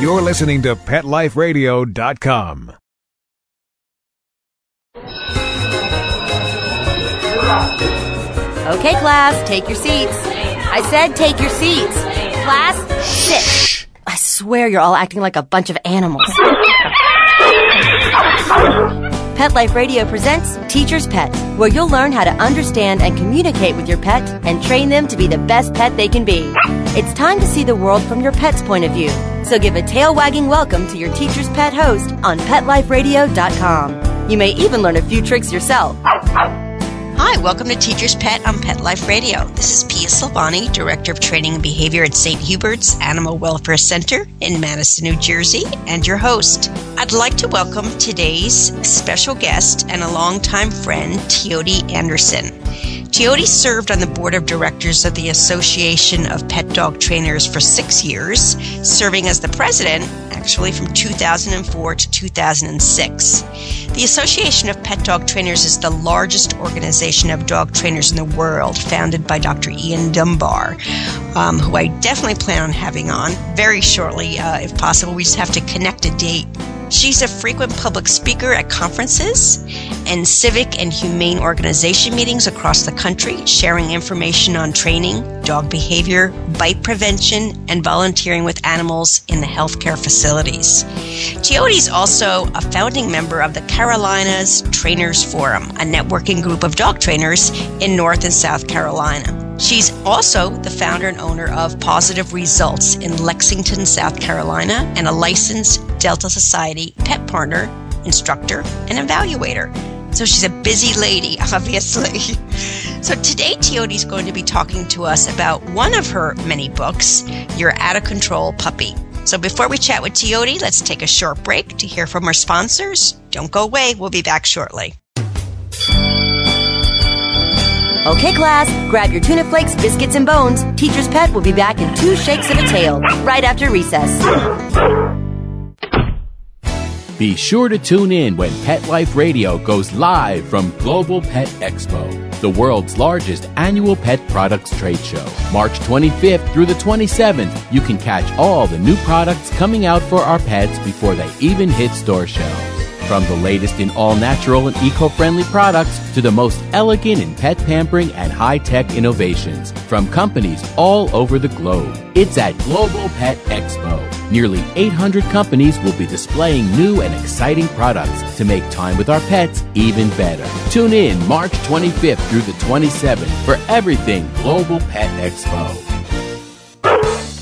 You're listening to PetLifeRadio.com. Okay, class, take your seats. I said take your seats. Class, sit. I swear you're all acting like a bunch of animals. Pet Life Radio presents Teacher's Pet, where you'll learn how to understand and communicate with your pet and train them to be the best pet they can be. It's time to see the world from your pet's point of view. So give a tail wagging welcome to your Teacher's Pet host on PetLifeRadio.com. You may even learn a few tricks yourself. Hi, welcome to Teacher's Pet on Pet Life Radio. This is Pia Silvani, Director of Training and Behavior at St. Hubert's Animal Welfare Center in Madison, New Jersey, and your host. I'd like to welcome today's special guest and a longtime friend, Teoti Anderson. Teoti served on the board of directors of the Association of Pet Dog Trainers for six years, serving as the president actually from 2004 to 2006. The Association of Pet Dog Trainers is the largest organization of dog trainers in the world, founded by Dr. Ian Dunbar, um, who I definitely plan on having on very shortly, uh, if possible. We just have to connect a date. She's a frequent public speaker at conferences and civic and humane organization meetings across the country, sharing information on training, dog behavior, bite prevention, and volunteering with animals in the healthcare facilities. Teoti is also a founding member of the Carolinas Trainers Forum, a networking group of dog trainers in North and South Carolina. She's also the founder and owner of Positive Results in Lexington, South Carolina, and a licensed Delta Society pet partner, instructor, and evaluator. So she's a busy lady, obviously. So today, Teoti is going to be talking to us about one of her many books, Your Out of Control Puppy. So before we chat with Teoti, let's take a short break to hear from our sponsors. Don't go away, we'll be back shortly. Okay, class, grab your tuna flakes, biscuits, and bones. Teacher's Pet will be back in two shakes of a tail right after recess. Be sure to tune in when Pet Life Radio goes live from Global Pet Expo, the world's largest annual pet products trade show. March 25th through the 27th, you can catch all the new products coming out for our pets before they even hit store shelves. From the latest in all natural and eco friendly products to the most elegant in pet pampering and high tech innovations from companies all over the globe. It's at Global Pet Expo. Nearly 800 companies will be displaying new and exciting products to make time with our pets even better. Tune in March 25th through the 27th for everything Global Pet Expo.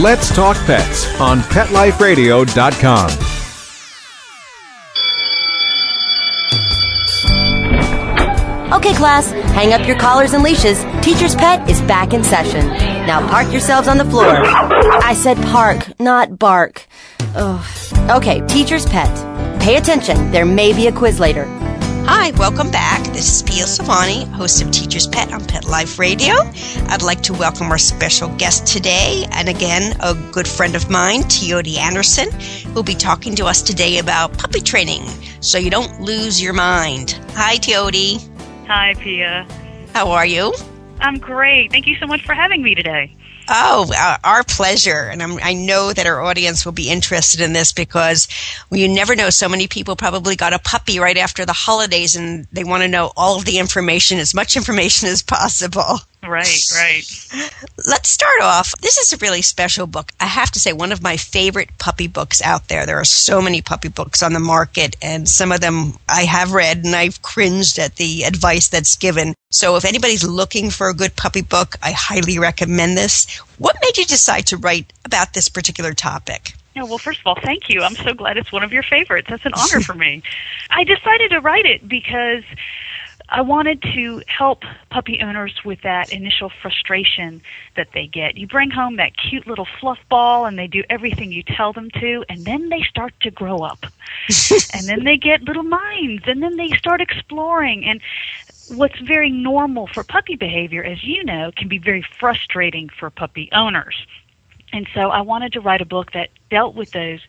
Let's Talk Pets on PetLifeRadio.com. Okay, class, hang up your collars and leashes. Teacher's Pet is back in session. Now park yourselves on the floor. I said park, not bark. Ugh. Okay, Teacher's Pet. Pay attention, there may be a quiz later. Hi, welcome back. This is Pia Silvani, host of Teacher's Pet on Pet Life Radio. I'd like to welcome our special guest today, and again, a good friend of mine, Teoti Anderson, who'll be talking to us today about puppy training so you don't lose your mind. Hi, Teoti. Hi, Pia. How are you? I'm great. Thank you so much for having me today. Oh, our pleasure. And I'm, i know that our audience will be interested in this because you never know. So many people probably got a puppy right after the holidays and they want to know all of the information, as much information as possible. Right, right. Let's start off. This is a really special book. I have to say, one of my favorite puppy books out there. There are so many puppy books on the market, and some of them I have read and I've cringed at the advice that's given. So if anybody's looking for a good puppy book, I highly recommend this. What made you decide to write about this particular topic? Yeah, well, first of all, thank you. I'm so glad it's one of your favorites. That's an honor for me. I decided to write it because I wanted to help puppy owners with that initial frustration that they get. You bring home that cute little fluff ball and they do everything you tell them to, and then they start to grow up. and then they get little minds, and then they start exploring. And what's very normal for puppy behavior, as you know, can be very frustrating for puppy owners. And so I wanted to write a book that dealt with those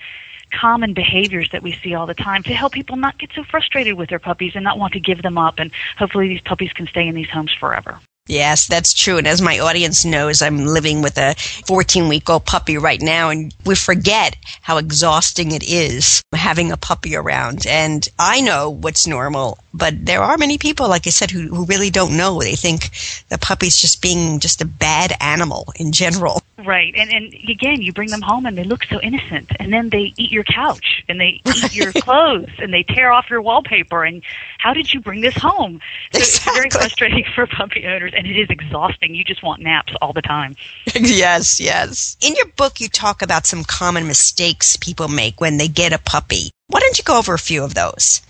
common behaviors that we see all the time to help people not get so frustrated with their puppies and not want to give them up. And hopefully, these puppies can stay in these homes forever. Yes, that's true. And as my audience knows, I'm living with a 14 week old puppy right now, and we forget how exhausting it is having a puppy around. And I know what's normal, but there are many people, like I said, who, who really don't know. They think the puppy's just being just a bad animal in general. Right, and and again, you bring them home and they look so innocent, and then they eat your couch and they eat your clothes and they tear off your wallpaper. And how did you bring this home? So exactly. it's very frustrating for puppy owners, and it is exhausting. You just want naps all the time. yes, yes. In your book, you talk about some common mistakes people make when they get a puppy. Why don't you go over a few of those?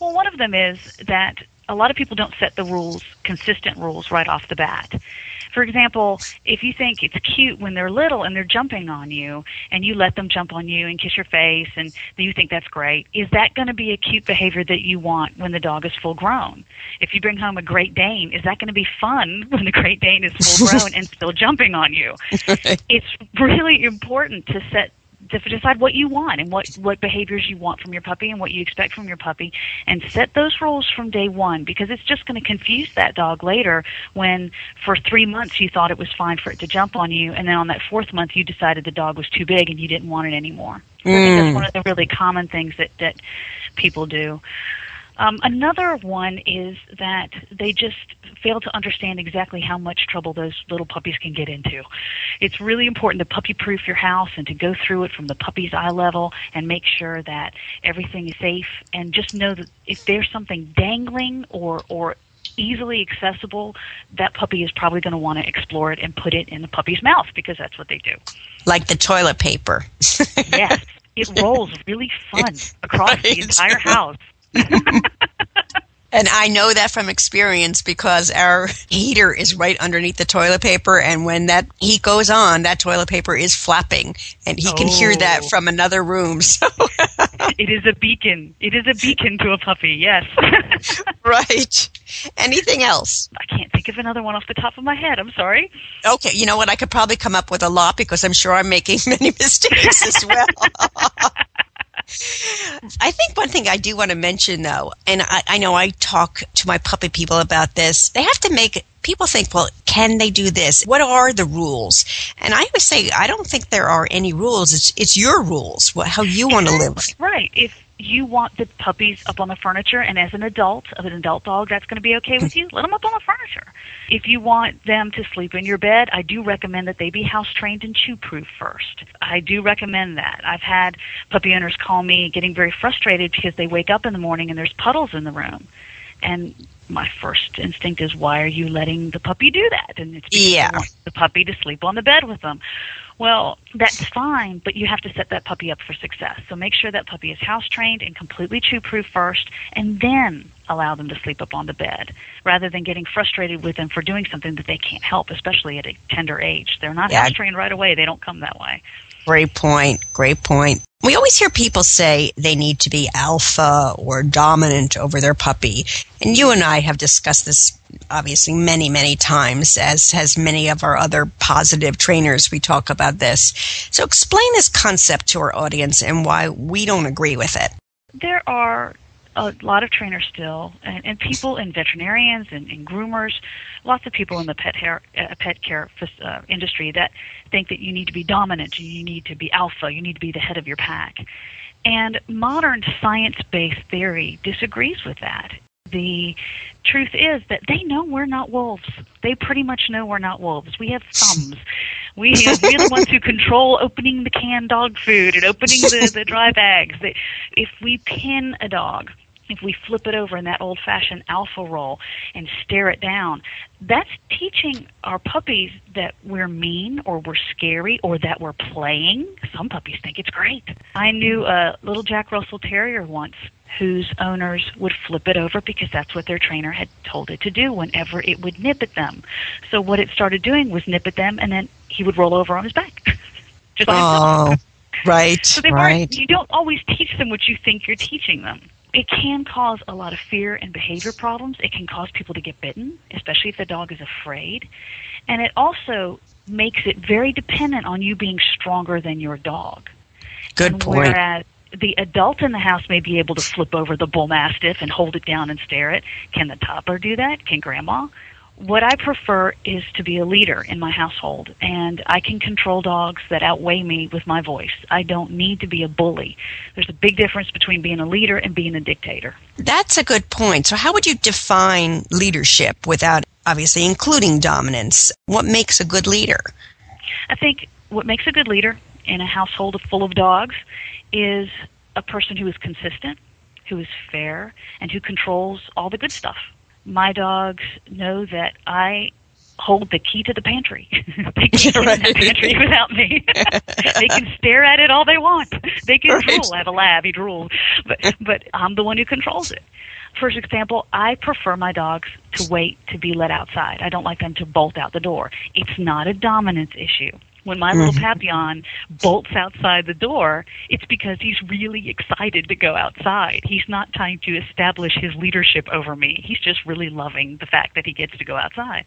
Well, one of them is that a lot of people don't set the rules, consistent rules, right off the bat. For example, if you think it's cute when they're little and they're jumping on you and you let them jump on you and kiss your face and you think that's great, is that going to be a cute behavior that you want when the dog is full grown? If you bring home a Great Dane, is that going to be fun when the Great Dane is full grown and still jumping on you? It's really important to set to decide what you want and what what behaviors you want from your puppy and what you expect from your puppy and set those rules from day one because it's just going to confuse that dog later when for 3 months you thought it was fine for it to jump on you and then on that fourth month you decided the dog was too big and you didn't want it anymore. Mm. I think that's mm. one of the really common things that that people do. Um, another one is that they just fail to understand exactly how much trouble those little puppies can get into. It's really important to puppy proof your house and to go through it from the puppy's eye level and make sure that everything is safe and just know that if there's something dangling or, or easily accessible, that puppy is probably going to want to explore it and put it in the puppy's mouth because that's what they do. Like the toilet paper. yes, it rolls really fun across right. the entire house. And I know that from experience because our heater is right underneath the toilet paper. And when that heat goes on, that toilet paper is flapping. And he oh. can hear that oh. from another room. So it is a beacon. It is a beacon to a puppy, yes. right. Anything else? I can't think of another one off the top of my head. I'm sorry. Okay. You know what? I could probably come up with a lot because I'm sure I'm making many mistakes as well. I think one thing I do want to mention though, and I, I know I talk to my puppy people about this, they have to make people think, well, can they do this? What are the rules? And I always say, I don't think there are any rules. It's it's your rules, how you want to live. Right. If you want the puppies up on the furniture, and as an adult, of an adult dog, that's going to be okay with you. Let them up on the furniture. If you want them to sleep in your bed, I do recommend that they be house trained and chew proof first. I do recommend that. I've had puppy owners call me getting very frustrated because they wake up in the morning and there's puddles in the room. And my first instinct is, why are you letting the puppy do that? And it's because yeah. the puppy to sleep on the bed with them. Well, that's fine, but you have to set that puppy up for success. So make sure that puppy is house trained and completely chew proof first, and then allow them to sleep up on the bed rather than getting frustrated with them for doing something that they can't help, especially at a tender age. They're not Yeah. house trained right away. They don't come that way. Great point. Great point. We always hear people say they need to be alpha or dominant over their puppy. And you and I have discussed this obviously many, many times, as has many of our other positive trainers. We talk about this. So explain this concept to our audience and why we don't agree with it. There are a lot of trainers still, and, and people and veterinarians and, and groomers, lots of people in the pet hair, uh, pet care uh, industry that think that you need to be dominant, you need to be alpha, you need to be the head of your pack. And modern science-based theory disagrees with that. The truth is that they know we're not wolves. They pretty much know we're not wolves. We have thumbs. We we're the ones who control opening the canned dog food and opening the, the dry bags. If we pin a dog, if we flip it over in that old fashioned alpha roll and stare it down, that's teaching our puppies that we're mean or we're scary or that we're playing. Some puppies think it's great. I knew a little Jack Russell Terrier once whose owners would flip it over because that's what their trainer had told it to do whenever it would nip at them. So what it started doing was nip at them and then he would roll over on his back. Just. Oh, right, So they right. weren't. You don't always teach them what you think you're teaching them. It can cause a lot of fear and behavior problems. It can cause people to get bitten, especially if the dog is afraid. And it also makes it very dependent on you being stronger than your dog. Good And point. Whereas the adult in the house may be able to flip over the bull mastiff and hold it down and stare it. Can the toddler do that? Can grandma? What I prefer is to be a leader in my household, and I can control dogs that outweigh me with my voice. I don't need to be a bully. There's a big difference between being a leader and being a dictator. That's a good point. So, how would you define leadership without obviously including dominance? What makes a good leader? I think what makes a good leader in a household full of dogs is a person who is consistent, who is fair, and who controls all the good stuff. My dogs know that I hold the key to the pantry. they can't get in that pantry without me. they can stare at it all they want. They can Right. drool. I have a lab. He drools, but but I'm the one who controls it. For example, I prefer my dogs to wait to be let outside. I don't like them to bolt out the door. It's not a dominance issue. When my little mm-hmm. Papillon bolts outside the door, it's because he's really excited to go outside. He's not trying to establish his leadership over me. He's just really loving the fact that he gets to go outside.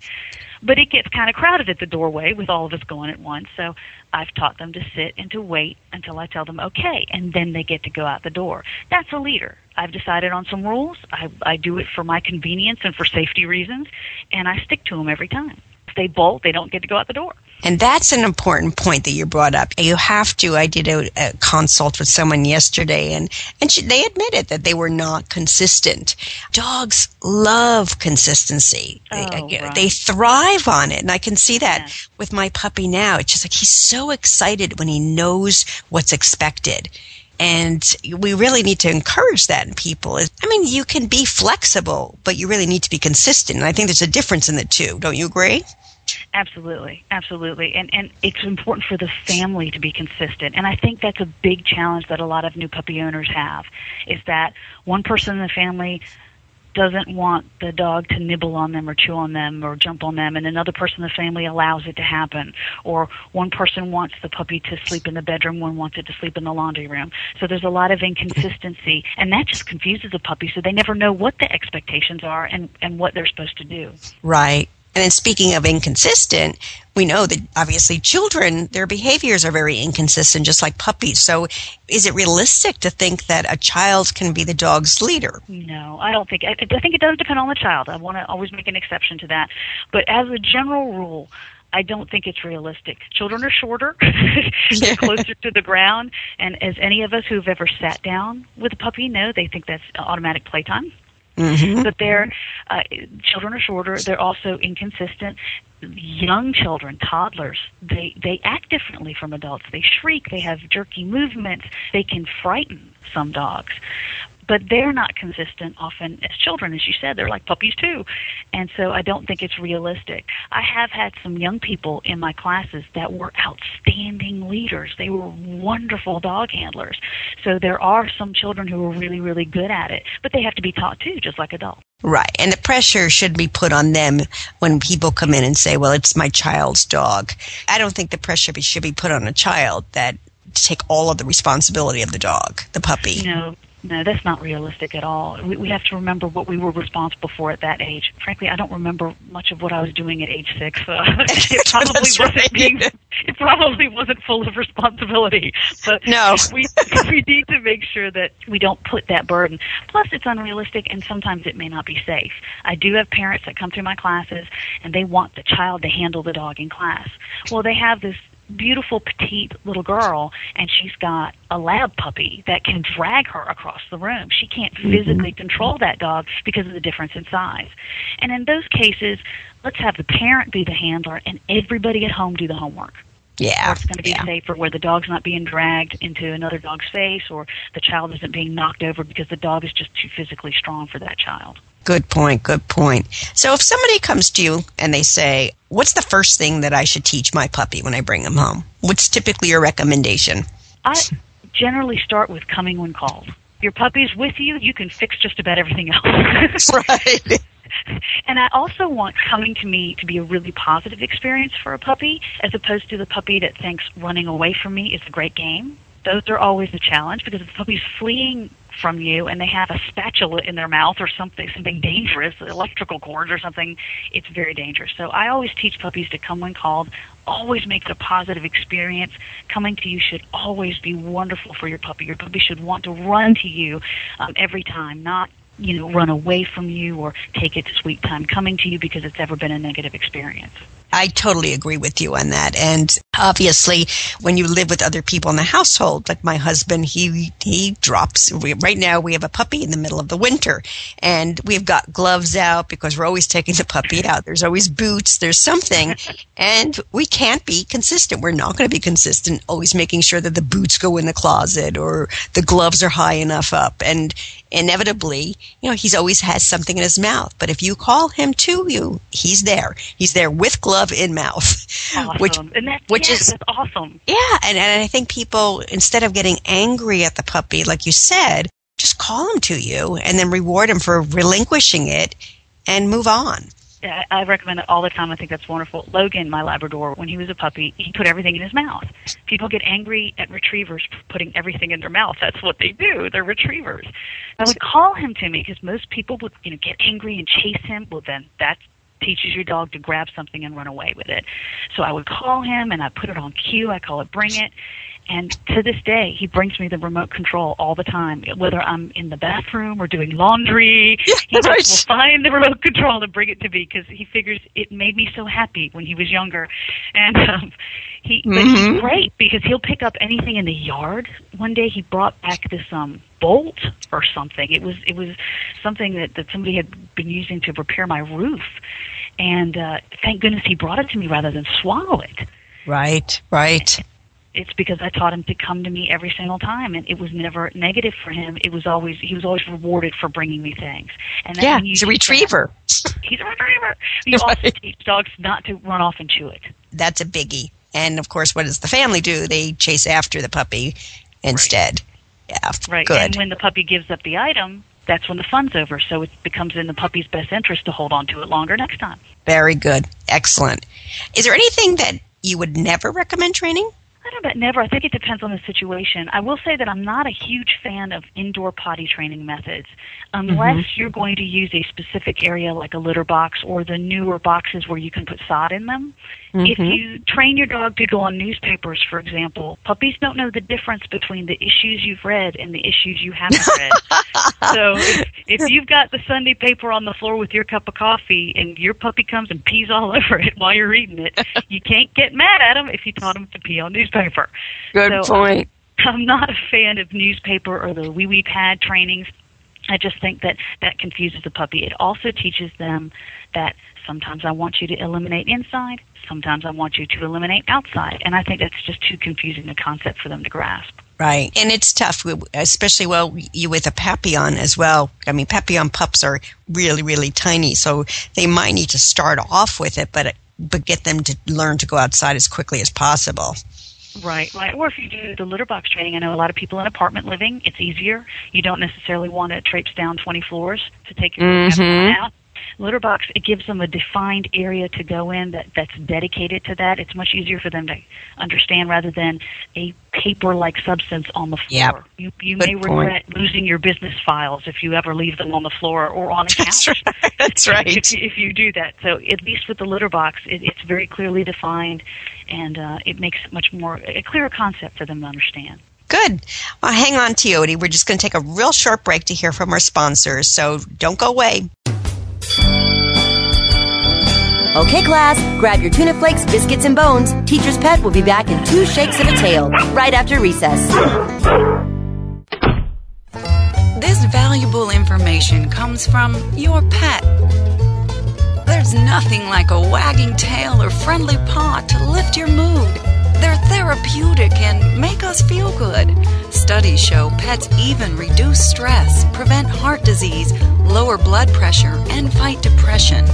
But it gets kind of crowded at the doorway with all of us going at once, so I've taught them to sit and to wait until I tell them okay, and then they get to go out the door. That's a leader. I've decided on some rules. I, I do it for my convenience and for safety reasons, and I stick to them every time. If they bolt, they don't get to go out the door. And that's an important point that you brought up. You have to. I did a, a consult with someone yesterday, and and she, they admitted that they were not consistent. Dogs love consistency. Oh, they, right. they thrive on it, and I can see that Yeah. with my puppy now. It's just like he's so excited when he knows what's expected. And we really need to encourage that in people. I mean, you can be flexible, but you really need to be consistent. And I think there's a difference in the two. Don't you agree? Absolutely, absolutely, and and it's important for the family to be consistent. And I think that's a big challenge that a lot of new puppy owners have, is that one person in the family doesn't want the dog to nibble on them or chew on them or jump on them and another person in the family allows it to happen. Or one person wants the puppy to sleep in the bedroom one wants it to sleep in the laundry room. So there's a lot of inconsistency and that just confuses the puppy so they never know what the expectations are and and what they're supposed to do. Right. And then speaking of inconsistent, we know that obviously children, their behaviors are very inconsistent, just like puppies. So is it realistic to think that a child can be the dog's leader? No, I don't think. I, I think it does depend on the child. I want to always make an exception to that. But as a general rule, I don't think it's realistic. Children are shorter, they're closer to the ground, and as any of us who've ever sat down with a puppy know, they think that's automatic playtime. But they're uh, children are shorter. They're also inconsistent. Young children, toddlers, they they act differently from adults. They shriek. They have jerky movements. They can frighten some dogs. But they're not consistent often as children as you said. They're like puppies too. And so i don't think it's realistic. I have had some young people in my classes that were outstanding leaders. They were wonderful dog handlers. So there are some children who are really really good at it but they have to be taught too just like adults. Right. And the pressure should be put on them when people come in and say, well, it's my child's dog. I don't think the pressure should be put on a child that to take all of the responsibility of the dog, the puppy. No, no, that's not realistic at all. We, we have to remember what we were responsible for at that age. Frankly, I don't remember much of what I was doing at age six. Uh, it probably wasn't right. being, it probably wasn't full of responsibility. But No. we we need to make sure that we don't put that burden. Plus, it's unrealistic, and sometimes it may not be safe. I do have parents that come through my classes, and they want the child to handle the dog in class. Well, they have this beautiful petite little girl and she's got a lab puppy that can drag her across the room. She can't mm-hmm. physically control that dog because of the difference in size. And in those cases, let's have the parent be the handler and everybody at home do the homework. Yeah. Or it's going to be yeah. safer where the dog's not being dragged into another dog's face or the child isn't being knocked over because the dog is just too physically strong for that child. Good point. Good point. So if somebody comes to you and they say, what's the first thing that I should teach my puppy when I bring him home? What's typically your recommendation? I generally start with coming when called. Your puppy's with you, you can fix just about everything else. right. and I also want coming to me to be a really positive experience for a puppy, as opposed to the puppy that thinks running away from me is a great game. Those are always a challenge because if the puppy's fleeing from you and they have a spatula in their mouth or something something dangerous, electrical cords or something, it's very dangerous. So I always teach puppies to come when called. Always make it a positive experience. Coming to you should always be wonderful for your puppy. Your puppy should want to run to you um, every time, not you know run away from you or take its sweet time coming to you because it's ever been a negative experience. I totally agree with you on that. And obviously, when you live with other people in the household, like my husband, he he drops. We, right now, we have a puppy in the middle of the winter, and we've got gloves out because we're always taking the puppy out. There's always boots. There's something, and we can't be consistent. We're not going to be consistent. Always making sure that the boots go in the closet or the gloves are high enough up, and inevitably, you know, he's always has something in his mouth. But if you call him to you, he's there. He's there with glove in mouth, Awesome. which and that's, which yes, is that's awesome. yeah, and, and I think people, instead of getting angry at the puppy, like you said, just call him to you and then reward him for relinquishing it and move on. Yeah, I recommend it all the time. I think that's wonderful. Logan, my Labrador, when he was a puppy, he put everything in his mouth. People get angry at retrievers for putting everything in their mouth. That's what they do. They're retrievers. I would call him to me because most people would, you know, get angry and chase him. Well, then that teaches your dog to grab something and run away with it. So I would call him and I put it on cue. I call it bring it. And to this day, he brings me the remote control all the time. Whether I'm in the bathroom or doing laundry, he just right. will find the remote control and bring it to me because he figures it made me so happy when he was younger. And um, he, but Mhm. he's great because he'll pick up anything in the yard. One day he brought back this um bolt or something. It was it was something that that somebody had been using to repair my roof. And uh, thank goodness he brought it to me rather than swallow it Right, right. It's because I taught him to come to me every single time, and it was never negative for him. It was always he was always rewarded for bringing me things. And then Yeah, he's a retriever. that- he's a retriever. You also Right. teach dogs not to run off and chew it. That's a biggie. And of course, what does the family do? They chase after the puppy instead. Yeah, Right. good. And when the puppy gives up the item, that's when the fun's over. So it becomes in the puppy's best interest to hold on to it longer next time. Very good. Excellent. Is there anything that you would never recommend training? I don't know about never. I think it depends on the situation. I will say that I'm not a huge fan of indoor potty training methods unless mm-hmm. you're going to use a specific area like a litter box or the newer boxes where you can put sod in them. If mm-hmm. you train your dog to go on newspapers, for example, puppies don't know the difference between the issues you've read and the issues you haven't read. so if, if you've got the Sunday paper on the floor with your cup of coffee and your puppy comes and pees all over it while you're reading it, you can't get mad at him if you taught him to pee on newspaper. Good So, uh, point. I'm not a fan of newspaper or the wee wee pad trainings. I just think that that confuses the puppy. It also teaches them that sometimes I want you to eliminate inside, sometimes I want you to eliminate outside, and I think that's just too confusing a concept for them to grasp. Right. And it's tough, especially well you with a Papillon as well. I mean, Papillon pups are really, really tiny, so they might need to start off with it, but but get them to learn to go outside as quickly as possible. Right, right. Or if you do the litter box training, I know a lot of people in apartment living, it's easier. You don't necessarily want to traipse down 20 floors to take your mm-hmm. out. Litter box, it gives them a defined area to go in that, that's dedicated to that. It's much easier for them to understand rather than a paper-like substance on the floor. Yep. You, you may point. regret losing your business files if you ever leave them on the floor or on a couch. That's right. That's right. if, if you do that. So at least with the litter box, it, it's very clearly defined, and uh, it makes it much more a clearer concept for them to understand. Good. Well, hang on, Teoti. We're just going to take a real short break to hear from our sponsors, so don't go away. Okay, class, grab your tuna flakes, biscuits, and bones. Teacher's Pet will be back in two shakes of a tail right after recess. This valuable information comes from your pet. There's nothing like a wagging tail or friendly paw to lift your mood. They're therapeutic and make us feel good. Studies show pets even reduce stress, prevent heart disease, lower blood pressure, and fight depression.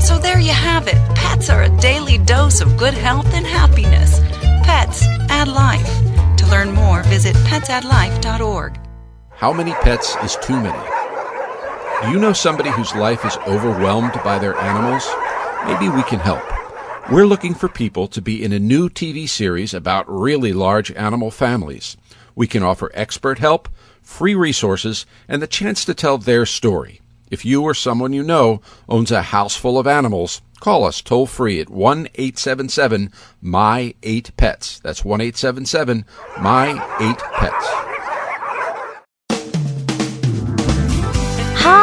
So there you have it. Pets are a daily dose of good health and happiness. Pets add life. To learn more, visit petsaddlife.org. How many pets is too many? Do you know somebody whose life is overwhelmed by their animals? Maybe we can help. We're looking for people to be in a new TV series about really large animal families. We can offer expert help, free resources, and the chance to tell their story. If you or someone you know owns a house full of animals, call us toll free at 1 877 My 8 Pets. That's 1 877 My 8 Pets. Hi,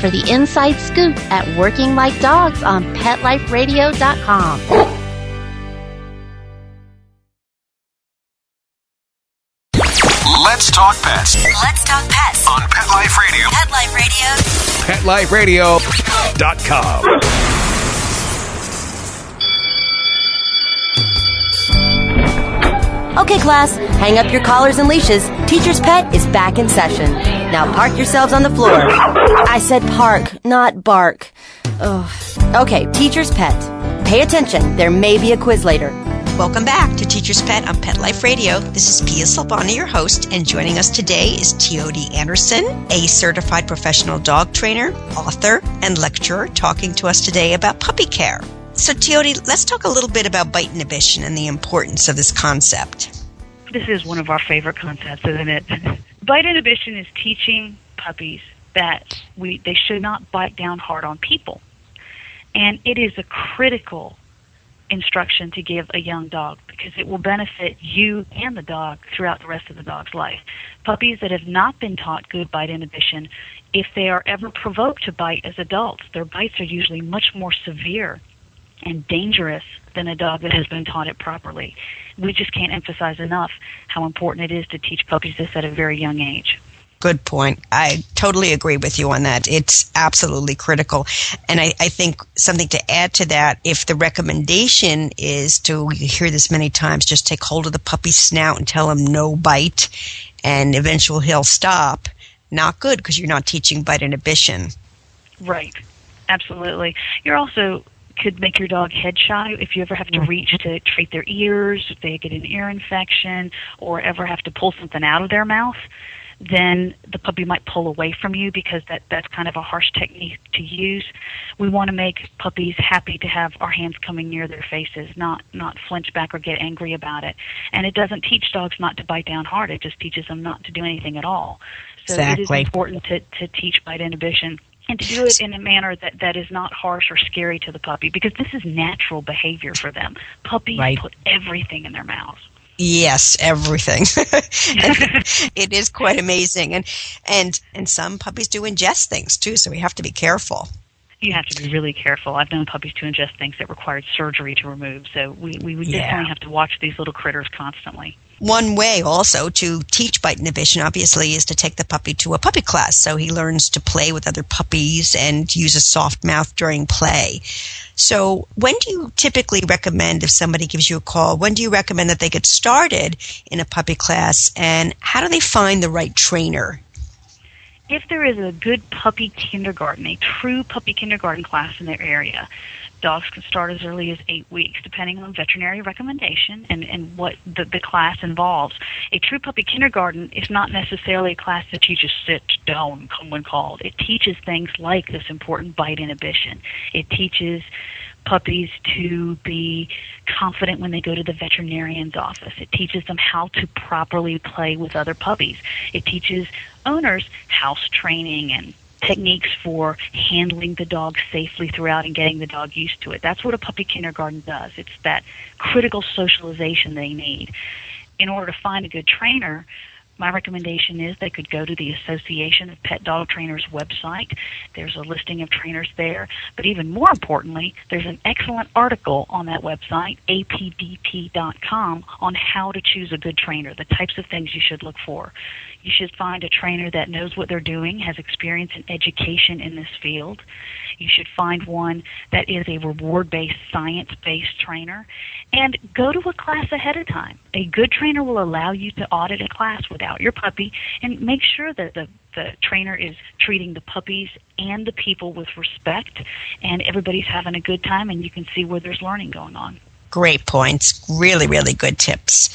for the inside scoop at Working Like Dogs on PetLifeRadio.com. Let's talk pets Let's talk pets on Pet Life Radio. Pet Life Radio. PetLifeRadio.com. Okay, class, hang up your collars and leashes. Teacher's Pet is back in session. Now park yourselves on the floor. I said park, not bark. Ugh. Okay, Teacher's Pet. Pay attention, there may be a quiz later. Welcome back to Teacher's Pet on Pet Life Radio. This is Pia Silvani, your host, and joining us today is Teoti Anderson, a certified professional dog trainer, author, and lecturer, talking to us today about puppy care. So, Teoti, let's talk a little bit about bite inhibition and the importance of this concept. This is one of our favorite concepts, isn't it? bite inhibition is teaching puppies that we they should not bite down hard on people. And it is a critical instruction to give a young dog because it will benefit you and the dog throughout the rest of the dog's life. Puppies that have not been taught good bite inhibition, if they are ever provoked to bite as adults, their bites are usually much more severe and dangerous than a dog that has been taught it properly. We just can't emphasize enough how important it is to teach puppies this at a very young age. Good point. I totally agree with you on that. It's absolutely critical. And I, I think something to add to that, if the recommendation is to, you hear this many times, just take hold of the puppy's snout and tell him no bite, and eventually he'll stop, not good because you're not teaching bite inhibition. Right. Absolutely. You're also could make your dog head shy if you ever have to mm-hmm. reach to treat their ears, if they get an ear infection, or ever have to pull something out of their mouth. Then the puppy might pull away from you because that that's kind of a harsh technique to use. We want to make puppies happy to have our hands coming near their faces, not not flinch back or get angry about it. And it doesn't teach dogs not to bite down hard. It just teaches them not to do anything at all. So exactly. it is important to, to teach bite inhibition and to do it in a manner that, that is not harsh or scary to the puppy because this is natural behavior for them. Puppies right. put everything in their mouths. Yes, everything. it is quite amazing, and and and some puppies do ingest things too, so we have to be careful. You have to be really careful. I've known puppies to ingest things that required surgery to remove, so we we would Yeah. definitely have to watch these little critters constantly. One way also to teach bite inhibition, obviously, is to take the puppy to a puppy class so he learns to play with other puppies and use a soft mouth during play. So, when do you typically recommend if somebody gives you a call? When do you recommend that they get started in a puppy class, and how do they find the right trainer? if there is a good puppy kindergarten, a true puppy kindergarten class in their area, dogs can start as early as eight weeks, depending on veterinary recommendation and, and what the, the class involves. A true puppy kindergarten is not necessarily a class that teaches sit down, come when called. It teaches things like this important bite inhibition. It teaches puppies to be confident when they go to the veterinarian's office. It teaches them how to properly play with other puppies. It teaches owners house training and techniques for handling the dog safely throughout and getting the dog used to it. That's what a puppy kindergarten does. It's that critical socialization they need. In order to find a good trainer, my recommendation is they could go to the Association of Pet Dog Trainers website. There's a listing of trainers there. But even more importantly, there's an excellent article on that website, apdt.com, on how to choose a good trainer, the types of things you should look for. You should find a trainer that knows what they're doing, has experience and education in this field. You should find one that is a reward based, science based trainer. And go to a class ahead of time. A good trainer will allow you to audit a class without your puppy and make sure that the, the trainer is treating the puppies and the people with respect and everybody's having a good time and you can see where there's learning going on. Great points. Really, really good tips.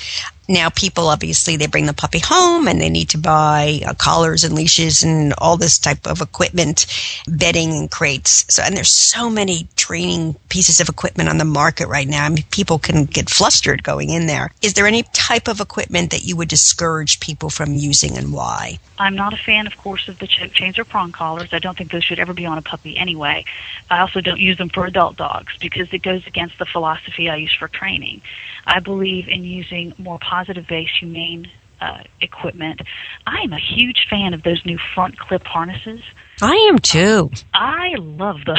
Now, people obviously they bring the puppy home and they need to buy uh, collars and leashes and all this type of equipment, bedding and crates. So, and there's so many training pieces of equipment on the market right now. I mean, people can get flustered going in there. Is there any type of equipment that you would discourage people from using and why? I'm not a fan, of course, of the ch- chains or prong collars. I don't think those should ever be on a puppy anyway. I also don't use them for adult dogs because it goes against the philosophy I use for training. I believe in using more positive based, humane uh, equipment. I am a huge fan of those new front clip harnesses. I am too. I love those.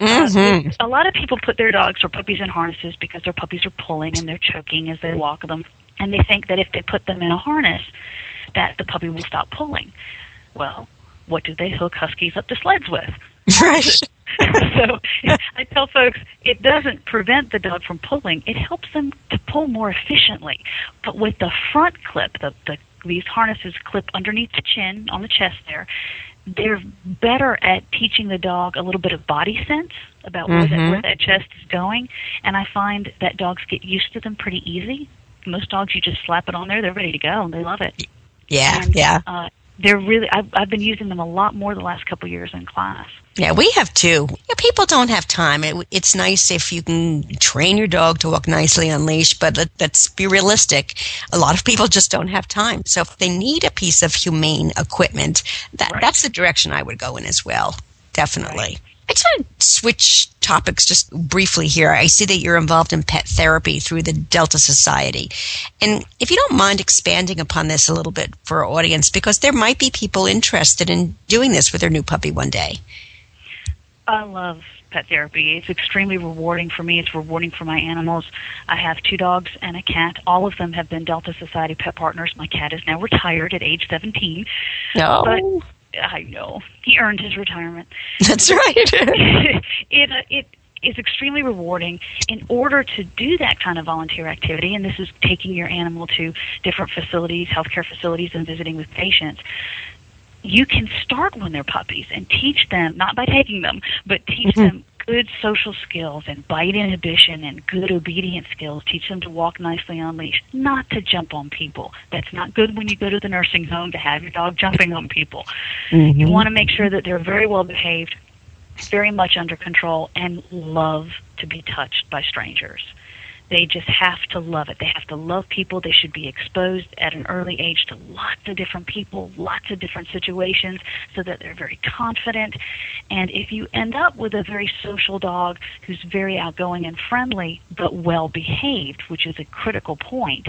Mhm. Uh, a lot of people put their dogs or puppies in harnesses because their puppies are pulling and they're choking as they walk them, and they think that if they put them in a harness, that the puppy will stop pulling. Well, what do they hook huskies up to sleds with? Right. so I tell folks it doesn't prevent the dog from pulling; it helps them to pull more efficiently. But with the front clip, the, the these harnesses clip underneath the chin on the chest there. They're better at teaching the dog a little bit of body sense about where, that, where that chest is going, and I find that dogs get used to them pretty easy. Most dogs, you just slap it on there, they're ready to go, and they love it. Yeah, And, yeah. Uh, they're really. I've, I've been using them a lot more the last couple of years in class. Yeah, we have too. Yeah, people don't have time. It, it's nice if you can train your dog to walk nicely on leash, but let, let's be realistic. A lot of people just don't have time. So if they need a piece of humane equipment, that, Right. that's the direction I would go in as well. Definitely. I just want to switch topics just briefly here. I see that you're involved in pet therapy through the Delta Society. And if you don't mind expanding upon this a little bit for our audience, because there might be people interested in doing this with their new puppy one day. I love pet therapy. It's extremely rewarding for me. It's rewarding for my animals. I have two dogs and a cat. All of them have been Delta Society pet partners. My cat is now retired at age 17. No. But I know he earned his retirement. That's right. it uh, it is extremely rewarding. In order to do that kind of volunteer activity, and this is taking your animal to different facilities, healthcare facilities, and visiting with patients. You can start when they're puppies and teach them, not by taking them, but teach them good social skills and bite inhibition and good obedience skills. Teach them to walk nicely on leash, not to jump on people. That's not good when you go to the nursing home to have your dog jumping on people. Mm-hmm. You want to make sure that they're very well behaved, very much under control, and love to be touched by strangers. They just have to love it. They have to love people. They should be exposed at an early age to lots of different people, lots of different situations, so that they're very confident. And if you end up with a very social dog who's very outgoing and friendly, but well behaved, which is a critical point,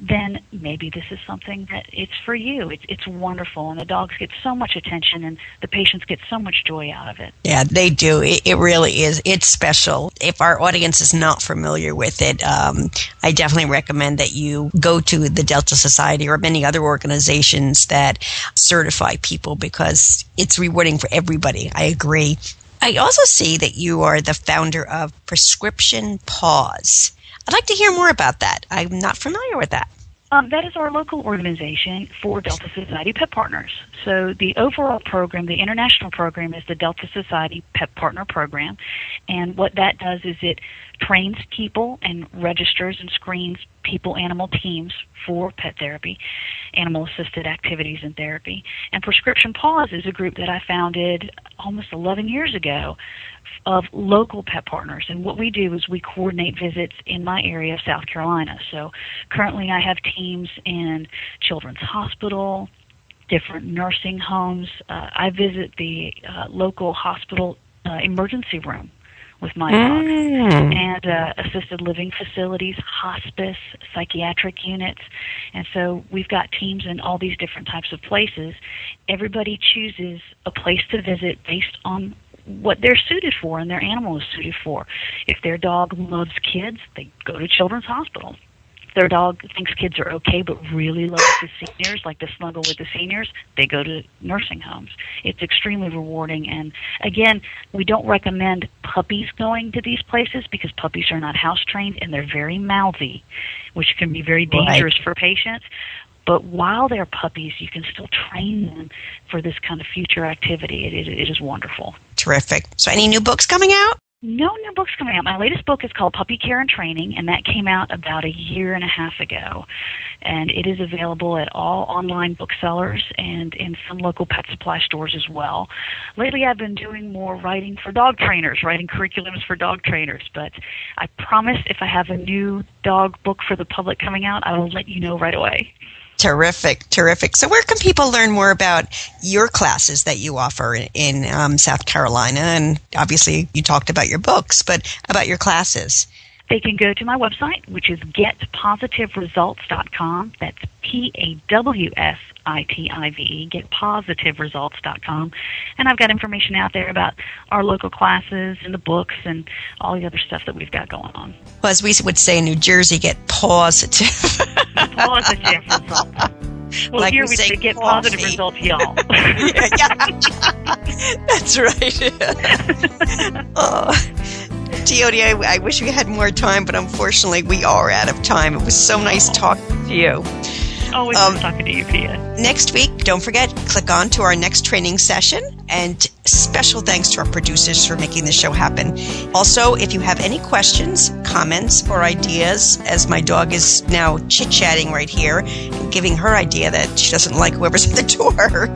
then maybe this is something that it's for you. It's, it's wonderful, and the dogs get so much attention, and the patients get so much joy out of it. Yeah, they do. It, it really is. It's special. If our audience is not familiar with it, um, I definitely recommend that you go to the Delta Society or many other organizations that certify people because it's rewarding for everybody. I agree. I also see that you are the founder of Prescription Paws. I'd like to hear more about that. I'm not familiar with that. Um, that is our local organization for Delta Society Pet Partners. So the overall program, the international program, is the Delta Society Pet Partner Program, and what that does is it trains people and registers and screens people animal teams for pet therapy, animal assisted activities and therapy. And Prescription Paws is a group that I founded almost 11 years ago of local pet partners. And what we do is we coordinate visits in my area of South Carolina. So currently I have teams in Children's Hospital, different nursing homes. Uh, I visit the uh, local hospital uh, emergency room with my dog, Mm. and uh, assisted living facilities, hospice, psychiatric units, and so we've got teams in all these different types of places. Everybody chooses a place to visit based on what they're suited for and their animal is suited for. If their dog loves kids, they go to Children's Hospital. Their dog thinks kids are okay but really loves the seniors, like to snuggle with the seniors, they go to nursing homes. It's extremely rewarding. And again, we don't recommend puppies going to these places because puppies are not house trained and they're very mouthy, which can be very Right. dangerous for patients. But while they're puppies, you can still train them for this kind of future activity. It, it, it is wonderful. Terrific. So, any new books coming out? No new books coming out. My latest book is called Puppy Care and Training, and that came out about a year and a half ago. And it is available at all online booksellers and in some local pet supply stores as well. Lately, I've been doing more writing for dog trainers, writing curriculums for dog trainers. But I promise if I have a new dog book for the public coming out, I will let you know right away. Terrific, terrific. So, where can people learn more about your classes that you offer in, um, South Carolina? And obviously, you talked about your books, but about your classes. They can go to my website, which is getpawsitiveresults.com. That's P A W S I T I V E, getpawsitiveresults.com. And I've got information out there about our local classes and the books and all the other stuff that we've got going on. Well, as we would say in New Jersey, get positive. Positive results. Well, Like here we say get coffee. positive results, y'all. Yeah, That's right. oh. I, I wish we had more time, but unfortunately, we are out of time. It was so nice talking to you. Always Um, talking to you, Pia. Next week, don't forget, click on to our next training session. And special thanks to our producers for making this show happen. Also, if you have any questions, comments, or ideas, as my dog is now chit chatting right here, and giving her idea that she doesn't like whoever's at the door,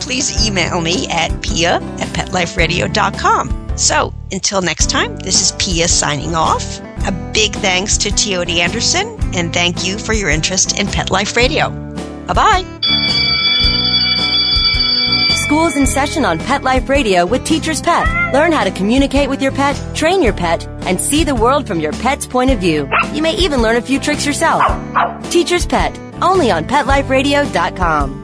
please email me at pia at petliferadio.com. So, until next time, this is Pia signing off. A big thanks to Teoti Anderson, and thank you for your interest in Pet Life Radio. Bye bye. School's in session on Pet Life Radio with Teacher's Pet. Learn how to communicate with your pet, train your pet, and see the world from your pet's point of view. You may even learn a few tricks yourself. Teacher's Pet, only on PetLifeRadio.com.